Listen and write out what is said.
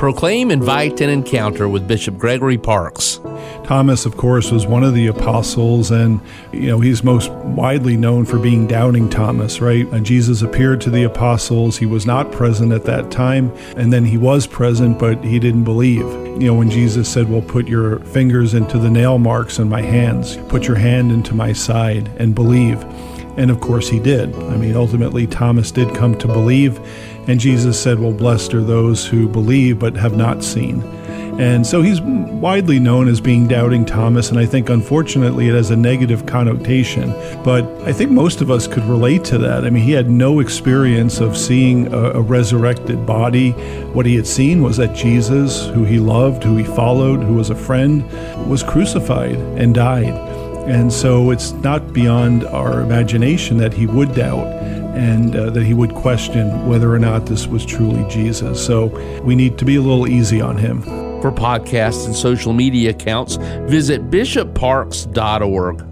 Proclaim, invite, and encounter with Bishop Gregory Parkes. Thomas, of course, was one of the apostles, and you know he's most widely known for being doubting Thomas, right? And Jesus appeared to the apostles. He was not present at that time, and then he was present, but he didn't believe. You know, when Jesus said, Well, put your fingers into the nail marks in my hands, put your hand into my side, and believe. And of course, he did. I mean, ultimately, Thomas did come to believe. And Jesus said, Well, blessed are those who believe but have not seen. And so he's widely known as being Doubting Thomas, and I think unfortunately it has a negative connotation. But I think most of us could relate to that. I mean, he had no experience of seeing a, a resurrected body. What he had seen was that Jesus, who he loved, who he followed, who was a friend, was crucified and died. And so it's not beyond our imagination that he would doubt and uh, that he would question whether or not this was truly Jesus. So we need to be a little easy on him. For podcasts and social media accounts, visit bishopparkes.org.